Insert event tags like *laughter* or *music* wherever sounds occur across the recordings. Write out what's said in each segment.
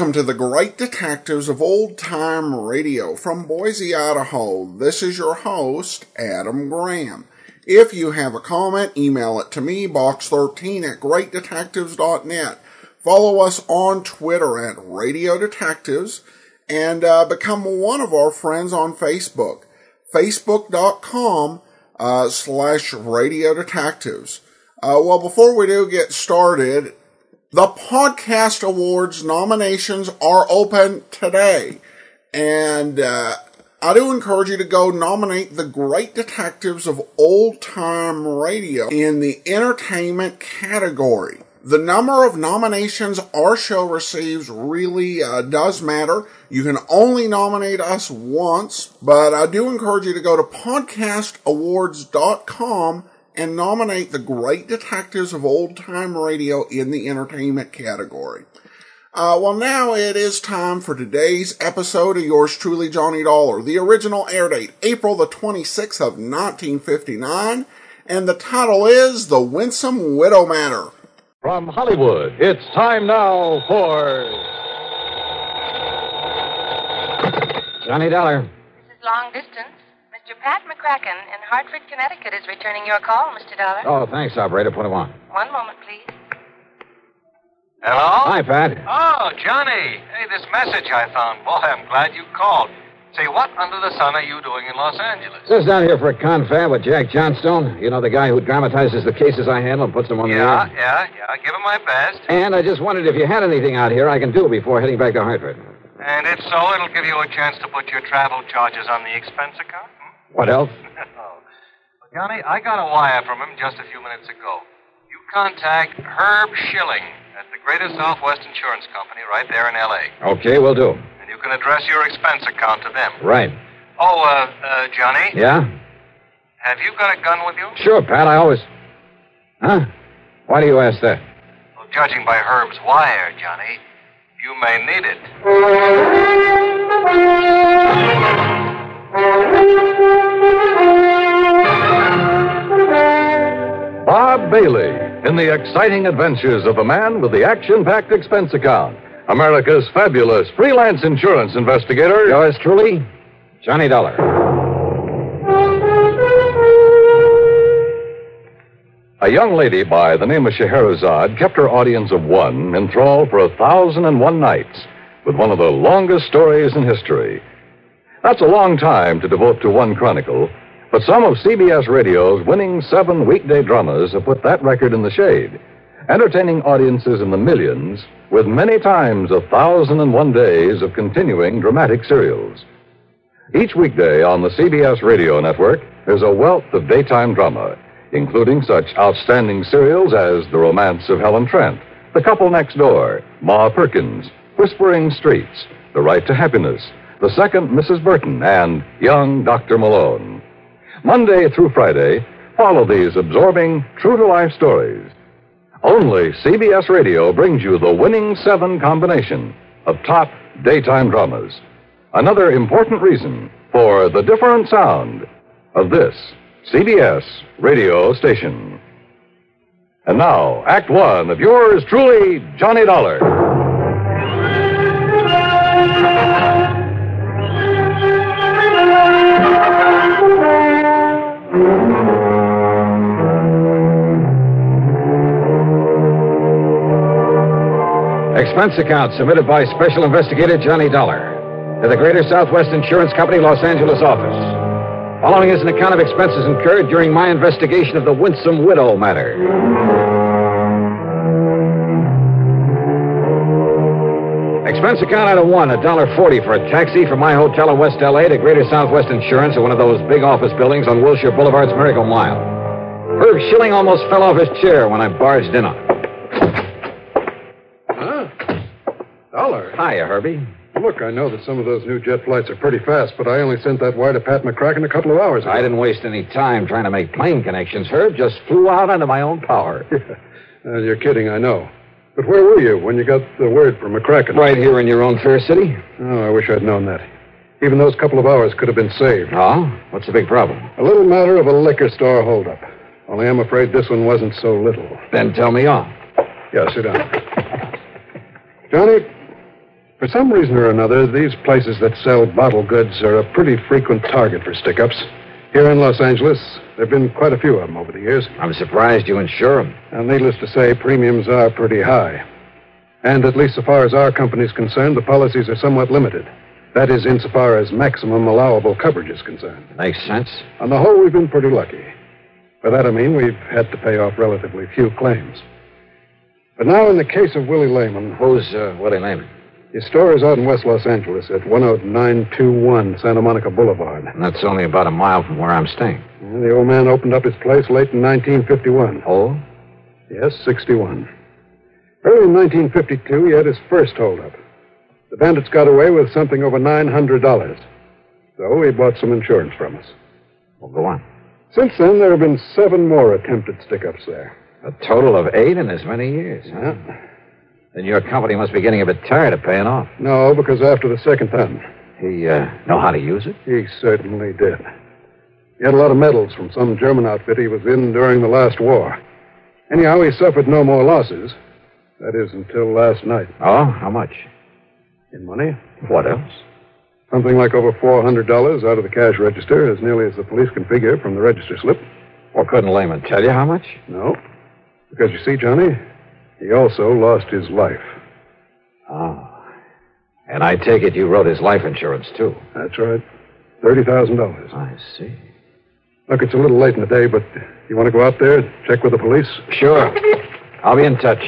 Welcome to the Great Detectives of Old Time Radio from Boise, Idaho. This is your host, Adam Graham. If you have a comment, email it to me, box13 at greatdetectives.net. Follow us on Twitter at Radio Detectives and uh, become one of our friends on Facebook. Facebook.com uh, slash Radio Detectives. Uh, well, before we do get started, the Podcast Awards nominations are open today. And uh, I do encourage you to go nominate the great detectives of old time radio in the entertainment category. The number of nominations our show receives really uh, does matter. You can only nominate us once, but I do encourage you to go to podcastawards.com and nominate the great detectives of old time radio in the entertainment category. Uh, well, now it is time for today's episode of yours truly, Johnny Dollar. The original air date, April the 26th of 1959, and the title is The Winsome Widow Matter. From Hollywood, it's time now for. Johnny Dollar. This is long distance. Mr. Pat McCracken in Hartford, Connecticut is returning your call, Mr. Dollar. Oh, thanks, operator. Put him on. One moment, please. Hello? Hi, Pat. Oh, Johnny. Hey, this message I found. Boy, I'm glad you called. Say, what under the sun are you doing in Los Angeles? Just down here for a confab with Jack Johnstone. You know, the guy who dramatizes the cases I handle and puts them on the air. yeah, yeah. I give him my best. And I just wondered if you had anything out here I can do before heading back to Hartford. And if so, it'll give you a chance to put your travel charges on the expense account. What else? *laughs* Oh. Well, Johnny, I got a wire from him just a few minutes ago. You contact Herb Schilling at the Greater Southwest Insurance Company right there in L.A. Okay, we'll do. And you can address your expense account to them. Right. Oh, uh, uh, Johnny, Yeah? have you got a gun with you? Sure, Pat. I always. Huh? Why do you ask that? Well, judging by Herb's wire, Johnny, you may need it. Bob Bailey in the exciting adventures of the man with the action packed expense account. America's fabulous freelance insurance investigator. Yours truly, Johnny Dollar. A young lady by the name of Scheherazade kept her audience of one enthralled for a thousand and one nights with one of the longest stories in history. That's a long time to devote to one chronicle, but some of CBS Radio's winning seven weekday dramas have put that record in the shade, entertaining audiences in the millions with many times a thousand and one days of continuing dramatic serials. Each weekday on the CBS Radio Network, there's a wealth of daytime drama, including such outstanding serials as The Romance of Helen Trent, The Couple Next Door, Ma Perkins, Whispering Streets, The Right to Happiness, The Second Mrs. Burton, and Young Dr. Malone. Monday through Friday, follow these absorbing, true to life stories. Only CBS Radio brings you the winning seven combination of top daytime dramas. Another important reason for the different sound of this CBS radio station. And now, Act One of yours truly, Johnny Dollar. Expense account submitted by Special Investigator Johnny Dollar to the Greater Southwest Insurance Company, Los Angeles office. Following is an account of expenses incurred during my investigation of the Winsome Widow matter. Expense account item one, a dollar forty for a taxi from my hotel in West LA to Greater Southwest Insurance at one of those big office buildings on Wilshire Boulevard's Miracle Mile. Herb Schilling almost fell off his chair when I barged in on him. Huh? Dollar. Hiya, Herbie. Look, I know that some of those new jet flights are pretty fast, but I only sent that wire to Pat McCracken a couple of hours ago. I didn't waste any time trying to make plane connections, Herb. Just flew out under my own power. *laughs* Uh, you're kidding, I know. But where were you when you got the word from McCracken? right here in your own fair city. Oh, I wish I'd known that. Even those couple of hours could have been saved. Oh? What's the big problem? A little matter of a liquor store holdup. Only I'm afraid this one wasn't so little. Then tell me all. Yeah, sit down. Johnny, For some reason or another, these places that sell bottle goods are a pretty frequent target for stick ups. Here in Los Angeles, there have been quite a few of them over the years. I'm surprised you insure them. And needless to say, premiums are pretty high. And at least so far as our company's concerned, the policies are somewhat limited. That is, insofar as maximum allowable coverage is concerned. Makes sense. On the whole, we've been pretty lucky. By that I mean we've had to pay off relatively few claims. But now, in the case of Willie Lehman, Who's uh, Willie Lehman? His store is out in West Los Angeles at 10921 Santa Monica Boulevard. And that's only about a mile from where I'm staying. And the old man opened up his place late in 1951. Oh? Yes, 61. Early in 1952, he had his first holdup. The bandits got away with something over $900. So he bought some insurance from us. Well, go on. Since then, there have been seven more attempted stick ups there. A total of eight in as many years. Huh? Yeah. Then your company must be getting a bit tired of paying off. No, because after the second time, He uh, know how to use it? he certainly did. He had a lot of medals from some German outfit he was in during the last war. Anyhow, he suffered no more losses. That is, until last night. Oh, how much? In money? What else? Something like over $400 out of the cash register, as nearly as the police can figure from the register slip. Well, couldn't Lehman tell you how much? No. Because you see, Johnny, he also lost his life. Oh. And I take it you wrote his life insurance, too. That's right. $30,000. I see. Look, it's a little late in the day, but you want to go out there, check with the police? Sure. I'll be in touch.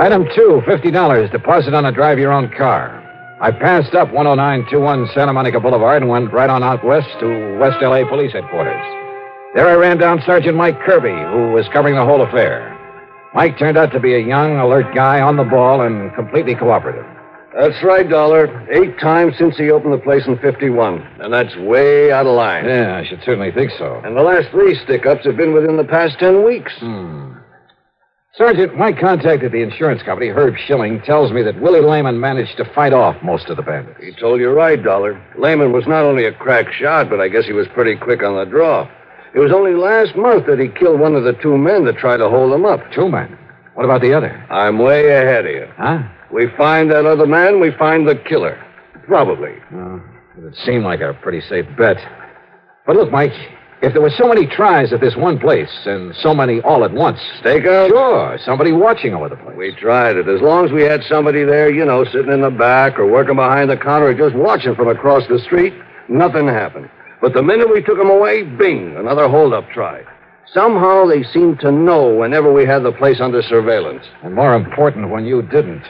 Item two, $50, deposit on a drive your own car. I passed up 10921 Santa Monica Boulevard and went right on out west to West LA Police Headquarters. There I ran down Sergeant Mike Kirby, who was covering the whole affair. Mike turned out to be a young, alert guy on the ball and completely cooperative. That's right, Dollar. Eight times since he opened the place in 51. And that's way out of line. Yeah, I should certainly think so. And the last three stick ups have been within the past ten weeks. Hmm. Sergeant, my contact at the insurance company, Herb Schilling, tells me that Willie Lehman managed to fight off most of the bandits. He told you right, Dollar. Lehman was not only a crack shot, but I guess he was pretty quick on the draw. It was only last month that he killed one of the two men that tried to hold him up. Two men. What about the other? I'm way ahead of you. Huh? We find that other man, we find the killer. Probably. Oh, it seemed like a pretty safe bet. But look, Mike, if there were so many tries at this one place and so many all at once. Stakeout? Sure, somebody watching over the place. We tried it. As long as we had somebody there, you know, sitting in the back or working behind the counter or just watching from across the street, nothing happened. But the minute we took them away, bing, another holdup try. Somehow they seemed to know whenever we had the place under surveillance. And more important, when you didn't.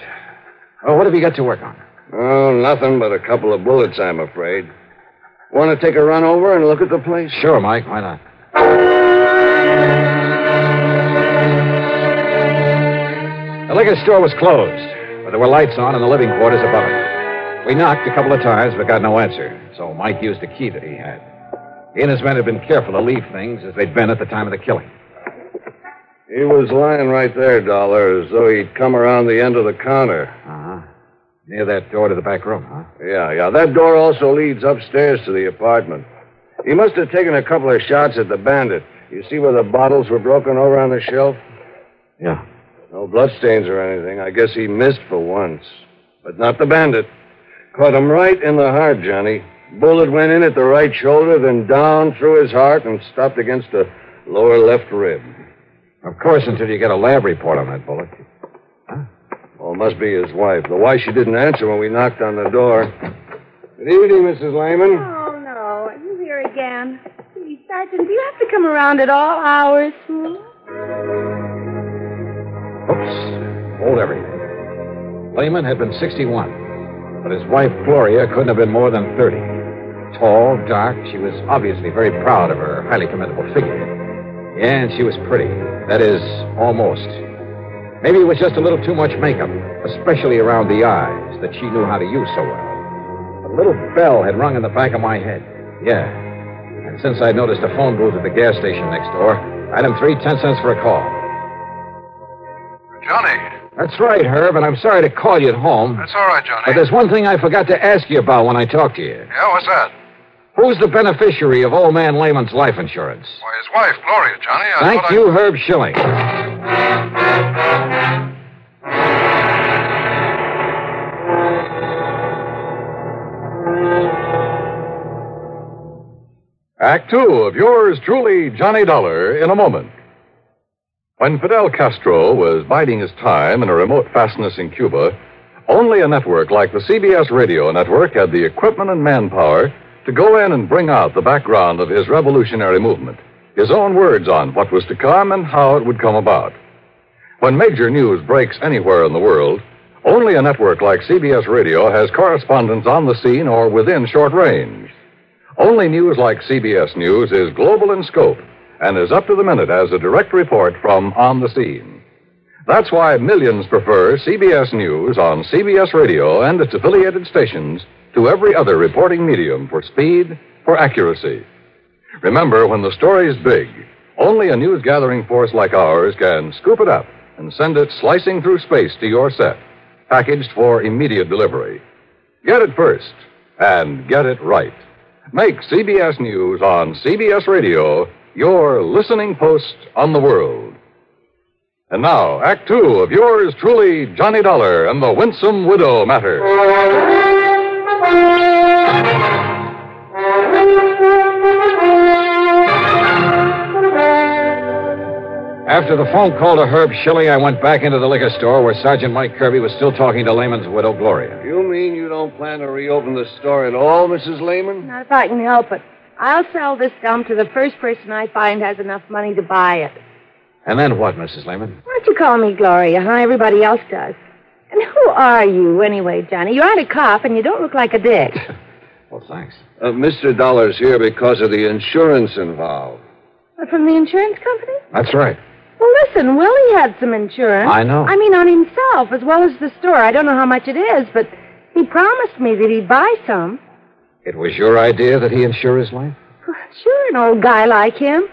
Oh, what have you got to work on? Oh, nothing but a couple of bullets, I'm afraid. Want to take a run over and look at the place? Sure, Mike, why not? The liquor store was closed, but there were lights on in the living quarters above it. We knocked a couple of times, but got no answer, so Mike used the key that he had. He and his men had been careful to leave things as they'd been at the time of the killing. He was lying right there, Dollar, as though he'd come around the end of the counter. Uh huh. Near that door to the back room, huh? Yeah, yeah. That door also leads upstairs to the apartment. He must have taken a couple of shots at the bandit. You see where the bottles were broken over on the shelf? Yeah. No bloodstains or anything. I guess he missed for once. But not the bandit. Caught him right in the heart, Johnny. Bullet went in at the right shoulder, then down through his heart and stopped against the lower left rib. Of course, until you get a lab report on that bullet. Well, it must be his wife. The why she didn't answer when we knocked on the door. Good evening, Mrs. Lehman. Oh, no. Are you here again? Gee, Sergeant, do you have to come around at all hours? Hmm? Oops. Hold everything. Lehman had been 61, but his wife, Gloria, couldn't have been more than 30. Tall, dark, she was obviously very proud of her highly commendable figure. Yeah, and she was pretty. That is, almost. Maybe it was just a little too much makeup, especially around the eyes, that she knew how to use so well. A little bell had rung in the back of my head. Yeah. And since I'd noticed a phone booth at the gas station next door, item three, ten cents for a call. Johnny. That's right, Herb, and I'm sorry to call you at home. That's all right, Johnny. But there's one thing I forgot to ask you about when I talked to you. Yeah, what's that? Who's the beneficiary of old man Lehman's life insurance? Why, his wife, Gloria, Johnny. I Thank you, I... Herb Schilling. Act two of yours truly, Johnny Dollar, in a moment. When Fidel Castro was biding his time in a remote fastness in Cuba, only a network like the CBS radio network had the equipment and manpower to go in and bring out the background of his revolutionary movement, his own words on what was to come and how it would come about. When major news breaks anywhere in the world, only a network like CBS Radio has correspondents on the scene or within short range. Only news like CBS News is global in scope and is up to the minute as a direct report from on the scene. That's why millions prefer CBS News on CBS Radio and its affiliated stations to every other reporting medium for speed, for accuracy. Remember, when the story's big, only a news gathering force like ours can scoop it up and send it slicing through space to your set, packaged for immediate delivery. Get it first and get it right. Make CBS News on CBS Radio your listening post on the world. And now, Act Two of yours truly, Johnny Dollar and the Winsome Widow Matter. After the phone call to Herb Schilling, I went back into the liquor store where Sergeant Mike Kirby was still talking to Lehman's widow, Gloria. You mean you don't plan to reopen the store at all, Mrs. Lehman? Not if I can help it. I'll sell this gum to the first person I find has enough money to buy it. And then what, Mrs. Lehman? Why don't you call me Gloria, huh? Everybody else does. And who are you, anyway, Johnny? You aren't a cop, and you don't look like a dick. *laughs* Well, thanks. Uh, Mr. Dollar's here because of the insurance involved. What, from the insurance company? That's right. Well, listen, Willie had some insurance. I know. I mean, on himself as well as the store. I don't know how much it is, but he promised me that he'd buy some. It was your idea that he insure his life? Sure, an old guy like him.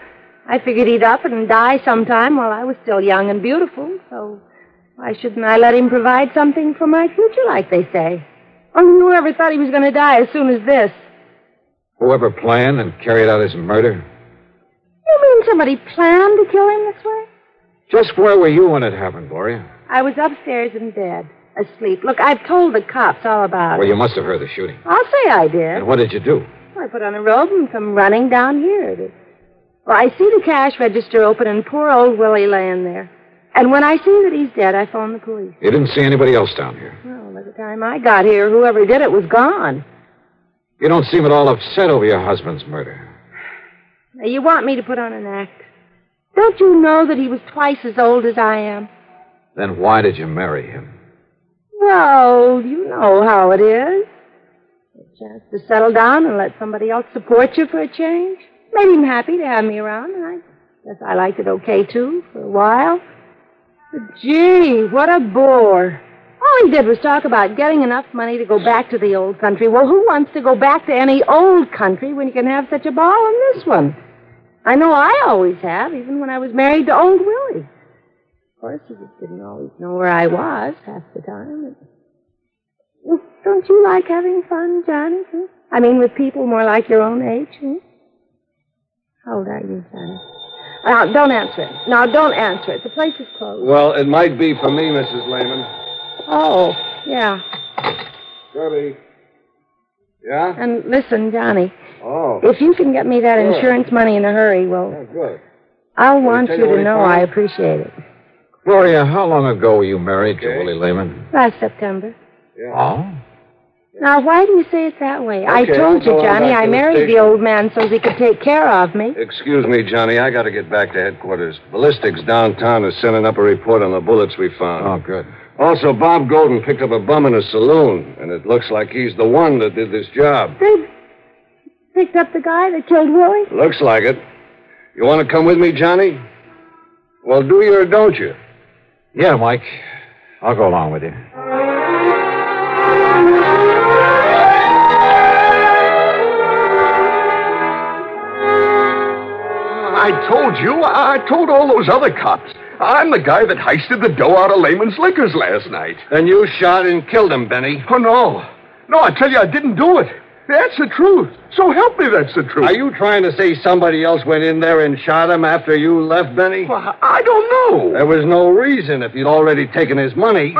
I figured he'd up and die sometime while I was still young and beautiful, so why shouldn't I let him provide something for my future, like they say? Oh, whoever thought he was going to die as soon as this? Whoever planned and carried out his murder? You mean somebody planned to kill him this way? Just where were you when it happened, Gloria? I was upstairs in bed, asleep. Look, I've told the cops all about it. Well, it. you must have heard the shooting. I'll say I did. And what did you do? I put on a robe and come running down here. To... Well, I see the cash register open and poor old Willie laying there. And when I see that he's dead, I phone the police. You didn't see anybody else down here. Well, by the time I got here, whoever did it was gone. You don't seem at all upset over your husband's murder. Now, you want me to put on an act? Don't you know that he was twice as old as I am? Then why did you marry him? Well, you know how it is. A chance to settle down and let somebody else support you for a change. Made him happy to have me around, and I guess I liked it okay, too, for a while. But gee, what a bore. All he did was talk about getting enough money to go back to the old country. Well, who wants to go back to any old country when you can have such a ball in this one? I know I always have, even when I was married to old Willie. Of course, he just didn't always know where I was half the time. Well, don't you like having fun, Johnny? huh? I mean, with people more like your own age. huh? How old are you, Johnny? Now, don't answer it. Now, don't answer it. The place is closed. Well, it might be for me, Mrs. Lehman. Oh, yeah. Kirby. Yeah? And listen, Johnny, Oh. if you can get me that Sure. insurance money in a hurry, well, Oh, good. I'll want take you to know I appreciate it. Gloria, how long ago were you married to Okay. Willie Lehman? Last September. Yeah. Oh? Now, why do you say it that way? I told you, Johnny, back I to the married the old man so he could take care of me. Excuse me, Johnny. I got to get back to headquarters. Ballistics downtown is sending up a report on the bullets we found. Oh, good. Also, Bob Golden picked up a bum in a saloon, and it looks like he's the one that did this job. They picked up the guy that killed Willie? Looks like it. You want to come with me, Johnny? Well, do you or don't you? Yeah, Mike. I'll go along with you. I told you. I told all those other cops. I'm the guy that heisted the dough out of Lehman's Liquors last night. Then you shot and killed him, Benny. Oh, no. No, I tell you, I didn't do it. That's the truth. So help me, that's the truth. Are you trying to say somebody else went in there and shot him after you left, Benny? Well, I don't know. There was no reason if you'd already taken his money.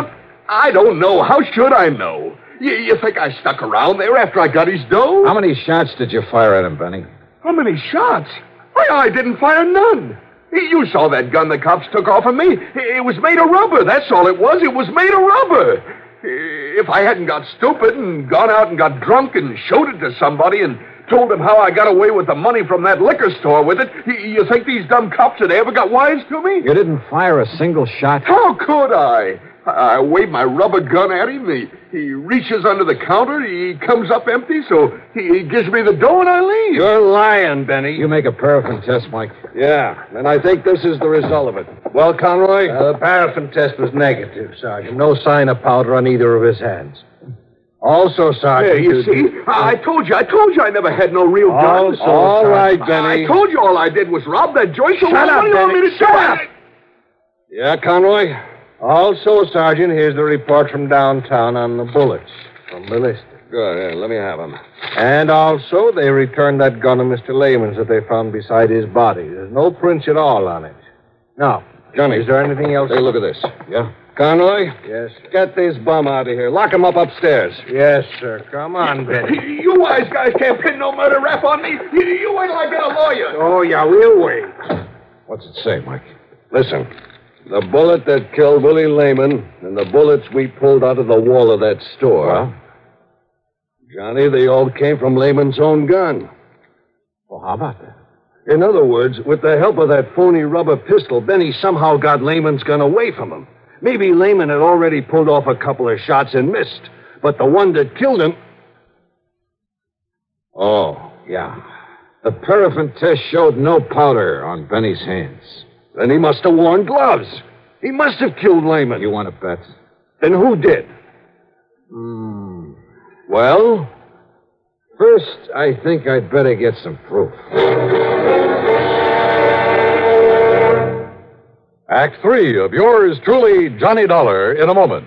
I don't know. How should I know? You, you think I stuck around there after I got his dough? How many shots did you fire at him, Benny? How many shots? Why, I didn't fire none. You saw that gun the cops took off of me. It was made of rubber. That's all it was. It was made of rubber. If I hadn't got stupid and gone out and got drunk and showed it to somebody and told them how I got away with the money from that liquor store with it, you think these dumb cops had ever got wise to me? You didn't fire a single shot? How could I? I wave my rubber gun at him. He, he reaches under the counter. He comes up empty, so he gives me the dough and I leave. You're lying, Benny. You make a paraffin test, Mike. Yeah, and I think this is the result of it. Well, Conroy? Uh, the paraffin test was negative, Sergeant. No sign of powder on either of his hands. Also, Sergeant. There, you see? I told you. I told you I never had no real gun. Also, All Sergeant. right, I told you all I did was rob that joint. So Shut what up, do you want Benny. me to Shut do? up. Yeah, Conroy? Also, Sergeant, here's the report from downtown on the bullets from ballistic. Good. Here, let me have them. And also, they returned that gun of Mr. Lehman's that they found beside his body. There's no prints at all on it. Now, Johnny. is there anything else? Hey, look at this. Yeah? Conroy, Yes. get this bum out of here. Lock him up upstairs. Yes, sir. Come on, Benny. *laughs* You wise guys can't pin no murder rap on me. You, you wait till I get a lawyer. Oh, yeah, we'll wait. What's it say, Mike? Listen, the bullet that killed Willie Lehman and the bullets we pulled out of the wall of that store. Well? Johnny, they all came from Lehman's own gun. Well, how about that? In other words, with the help of that phony rubber pistol, Benny somehow got Lehman's gun away from him. Maybe Lehman had already pulled off a couple of shots and missed, but the one that killed him. Oh, yeah. The paraffin test showed no powder on Benny's hands. Then he must have worn gloves. He must have killed Lehman. You want to bet? Then who did? Hmm. Well, First, I think I'd better get some proof. Act three of yours truly, Johnny Dollar, in a moment.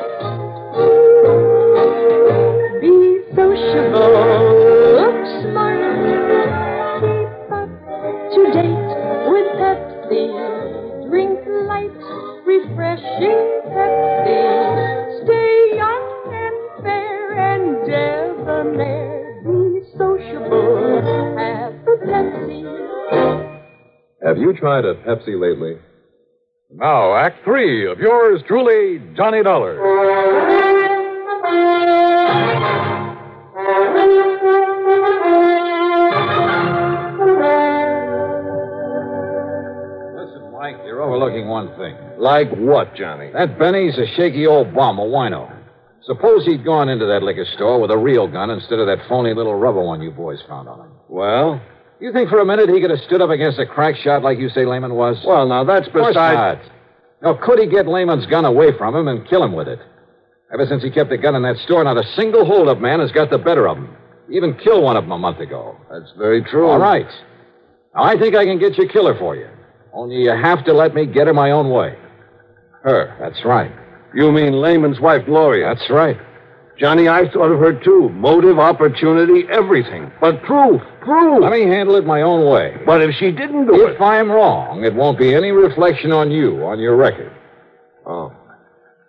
Have you tried a Pepsi lately? Now, Act three of yours truly, Johnny Dollar. Listen, Mike, you're overlooking one thing. like what, Johnny? That Benny's a shaky old bum, a wino. Suppose he'd gone into that liquor store with a real gun instead of that phony little rubber one you boys found on him. Well, You think for a minute he could have stood up against a crack shot like you say Lehman was? well, now that's Of course beside. not. Now, could he get Lehman's gun away from him and kill him with it? Ever since he kept the gun in that store, not a single holdup man has got the better of him. He even killed one of them a month ago. That's very true. All right. Now, I think I can get your killer for you. Only you have to let me get her my own way. Her. That's right. You mean Lehman's wife, Gloria? That's right. Johnny, I thought of her too. Motive, opportunity, everything. But proof, proof. Let me handle it my own way. But if she didn't do it. If. I'm wrong, it won't be any reflection on you, on your record. Oh.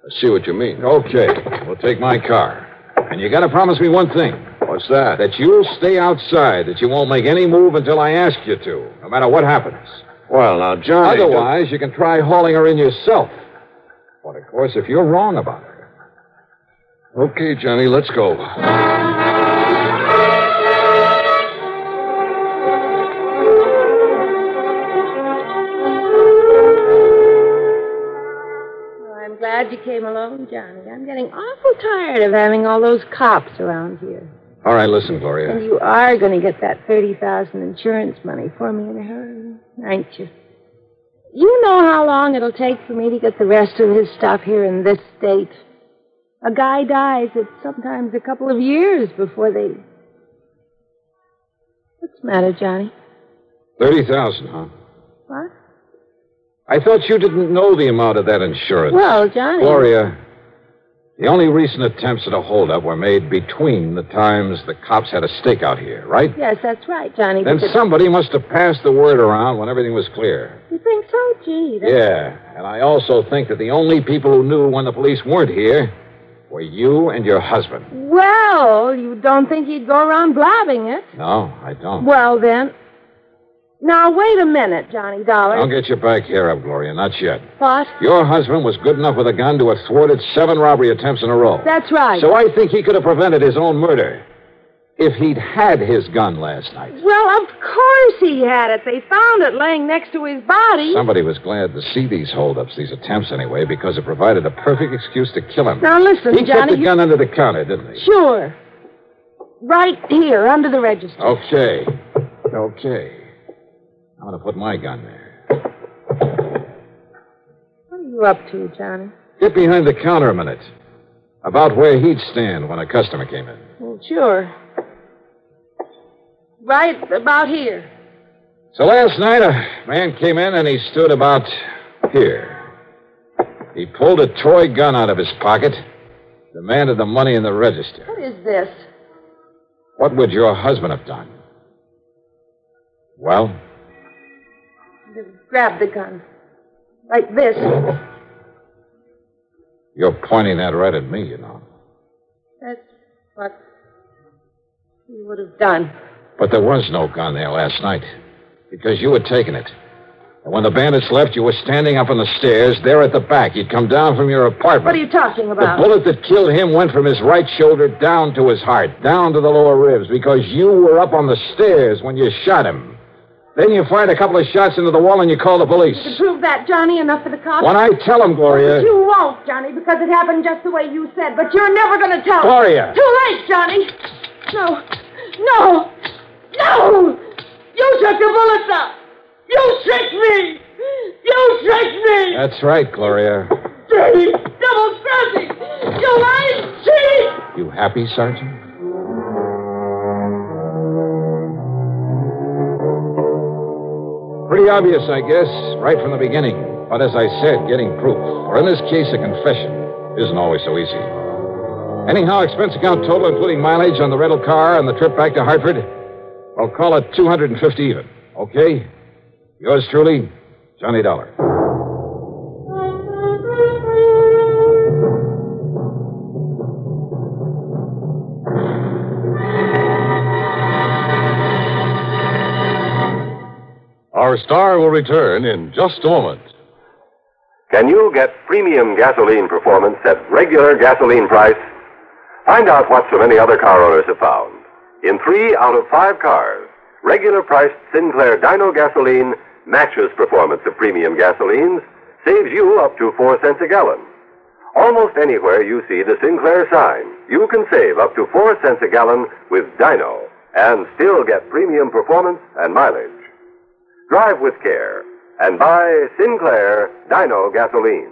I see what you mean. Okay, we'll take my car. And you gotta promise me one thing. What's that? That you'll stay outside, that you won't make any move until I ask you to, no matter what happens. Well, now, Johnny. Otherwise, you can try hauling her in yourself. But of course, if you're wrong about her. Okay, Johnny, let's go. I'm glad you came along, Johnny. I'm getting awful tired of having all those cops around here. All right, listen, Gloria. And you are going to get that 30000 insurance money for me in a hurry, aren't you? You know how long it'll take for me to get the rest of his stuff here in this state. A guy dies, it's sometimes a couple of years before they. What's the matter, Johnny? 30000 huh? What? I thought you didn't know the amount of that insurance. Well, Johnny. Gloria, the only recent attempts at a holdup were made between the times the cops had a stakeout here, right? Yes, that's right, Johnny. Then the- somebody must have passed the word around when everything was clear. You think so? Gee, that's... Yeah, and I also think that the only people who knew when the police weren't here were you and your husband. Well, you don't think he'd go around blabbing it? No, I don't. Well, then. Now, wait a minute, Johnny Dollar. Don't get your back hair up, Gloria. Not yet. What? Your husband was good enough with a gun to have thwarted seven robbery attempts in a row. That's right. So I think he could have prevented his own murder if he'd had his gun last night. Well, of course he had it. They found it laying next to his body. Somebody was glad to see these holdups, these attempts anyway, because it provided a perfect excuse to kill him. Now, listen, Johnny. he Johnny. kept the you- gun under the counter, didn't he? Sure. Right here, under the register. Okay. Okay. I'm going to put my gun there. What are you up to, Johnny? Get behind the counter a minute. About where he'd stand when a customer came in. Well, sure. Right about here. So last night, a man came in and he stood about here. He pulled a toy gun out of his pocket, demanded the money in the register. What is this? What would your husband have done? Well, Grab the gun. Like this. you're pointing that right at me, you know. That's what he would have done. But there was no gun there last night because you had taken it. And when the bandits left, you were standing up on the stairs there at the back. You'd come down from your apartment. What are you talking about? The bullet that killed him went from his right shoulder down to his heart, down to the lower ribs, because you were up on the stairs when you shot him. Then you fired a couple of shots into the wall and you called the police. To prove that, Johnny, enough for the cops? When I tell them, Gloria. But you won't, Johnny, because it happened just the way you said. But you're never going to tell. Gloria. Too late, Johnny. No. No. No. You took the bullets out. You tricked me. You tricked me. That's right, Gloria. Dirty, double crossing. You lying cheat. You happy, Sergeant? Pretty obvious, I guess, right from the beginning. But as I said, getting proof, or in this case, a confession, isn't always so easy. Anyhow, expense account total, including mileage on the rental car and the trip back to Hartford, well, call it 250 even. Okay? Yours truly, Johnny Dollar. Our star will return in just a moment. Can you get premium gasoline performance at regular gasoline price? Find out what so many other car owners have found. In three out of five cars, regular priced Sinclair Dino gasoline matches performance of premium gasolines, saves you up to four cents a gallon. Almost anywhere you see the Sinclair sign, you can save up to four cents a gallon with Dino and still get premium performance and mileage. Drive with care and buy Sinclair Dino gasoline.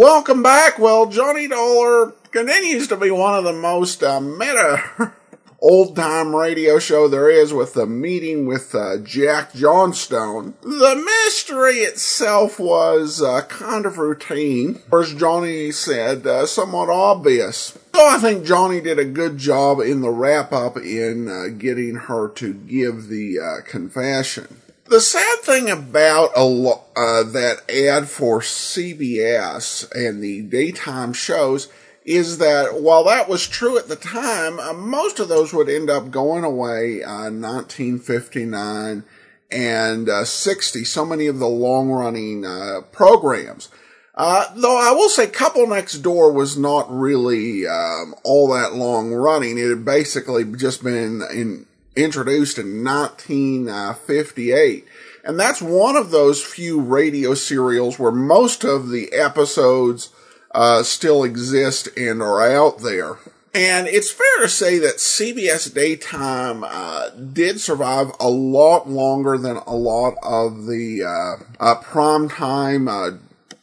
Welcome back. Well, Johnny Dollar continues to be one of the most uh, meta *laughs* old time radio show there is with the meeting with uh, Jack Johnstone. The mystery itself was uh, kind of routine, or as Johnny said, uh, somewhat obvious. So I think Johnny did a good job in the wrap up in uh, getting her to give the uh, confession. The sad thing about lo- uh, that ad for CBS and the daytime shows is that while that was true at the time, uh, most of those would end up going away uh, 1959 and uh, 60, so many of the long running uh, programs. Uh, though I will say Couple Next Door was not really um, all that long running. It had basically just been in, introduced in 1958. And that's one of those few radio serials where most of the episodes uh, still exist and are out there. And it's fair to say that CBS daytime uh, did survive a lot longer than a lot of the uh, uh, primetime uh,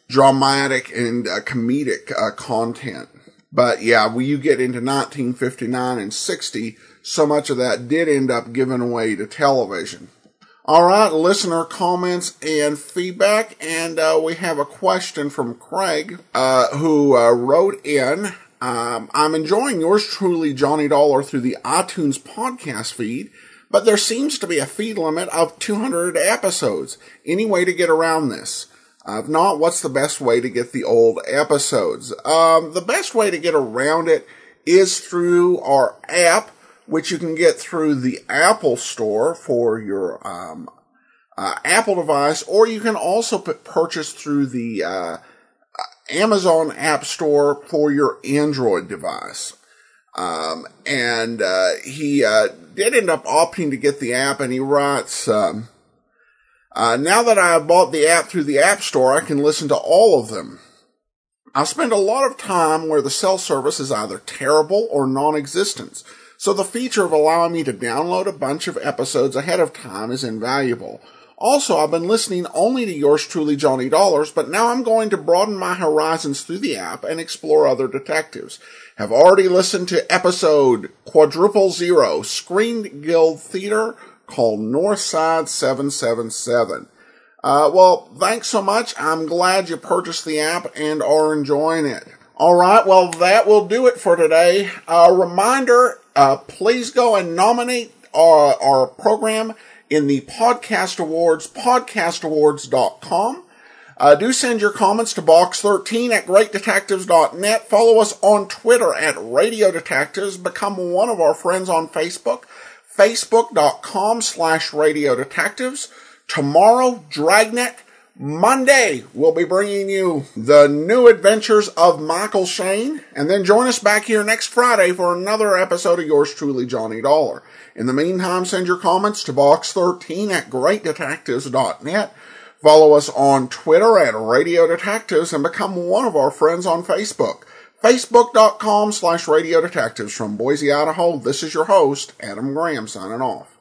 dramatic and uh, comedic uh, content. But yeah, when you get into 1959 and 60, so much of that did end up given away to television. All right, listener comments and feedback, and uh, we have a question from Craig, uh, who uh, wrote in. Um, I'm enjoying yours truly, Johnny Dollar, through the iTunes podcast feed, but there seems to be a feed limit of 200 episodes. Any way to get around this? If not, what's the best way to get the old episodes? Um, the best way to get around it is through our app which you can get through the Apple Store for your um, uh, Apple device, or you can also purchase through the uh, Amazon App Store for your Android device. Um, and uh, he uh, did end up opting to get the app, and he writes, um, uh, "Now that I have bought the app through the App Store, I can listen to all of them." I spend a lot of time where the cell service is either terrible or non-existent. So the feature of allowing me to download a bunch of episodes ahead of time is invaluable. Also, I've been listening only to yours truly, Johnny Dollars, but now I'm going to broaden my horizons through the app and explore other detectives. Have already listened to episode quadruple zero, Screen Guild Theater, called Northside 777. Uh, well, thanks so much. I'm glad you purchased the app and are enjoying it. All right. Well, that will do it for today. A reminder, uh, please go and nominate our, our program in the podcast awards, podcastawards.com. Uh, do send your comments to box13 at greatdetectives.net. Follow us on Twitter at Radio Detectives. Become one of our friends on Facebook, facebook.com slash Radio Detectives. Tomorrow, Dragnet Monday, we'll be bringing you the new adventures of Michael Shayne, and then join us back here next Friday for another episode of yours truly, Johnny Dollar. In the meantime, send your comments to box13 at greatdetectives.net. Follow us on Twitter at Radio Detectives and become one of our friends on Facebook. Facebook.com slash Radio Detectives from Boise, Idaho. This is your host, Adam Graham, signing off.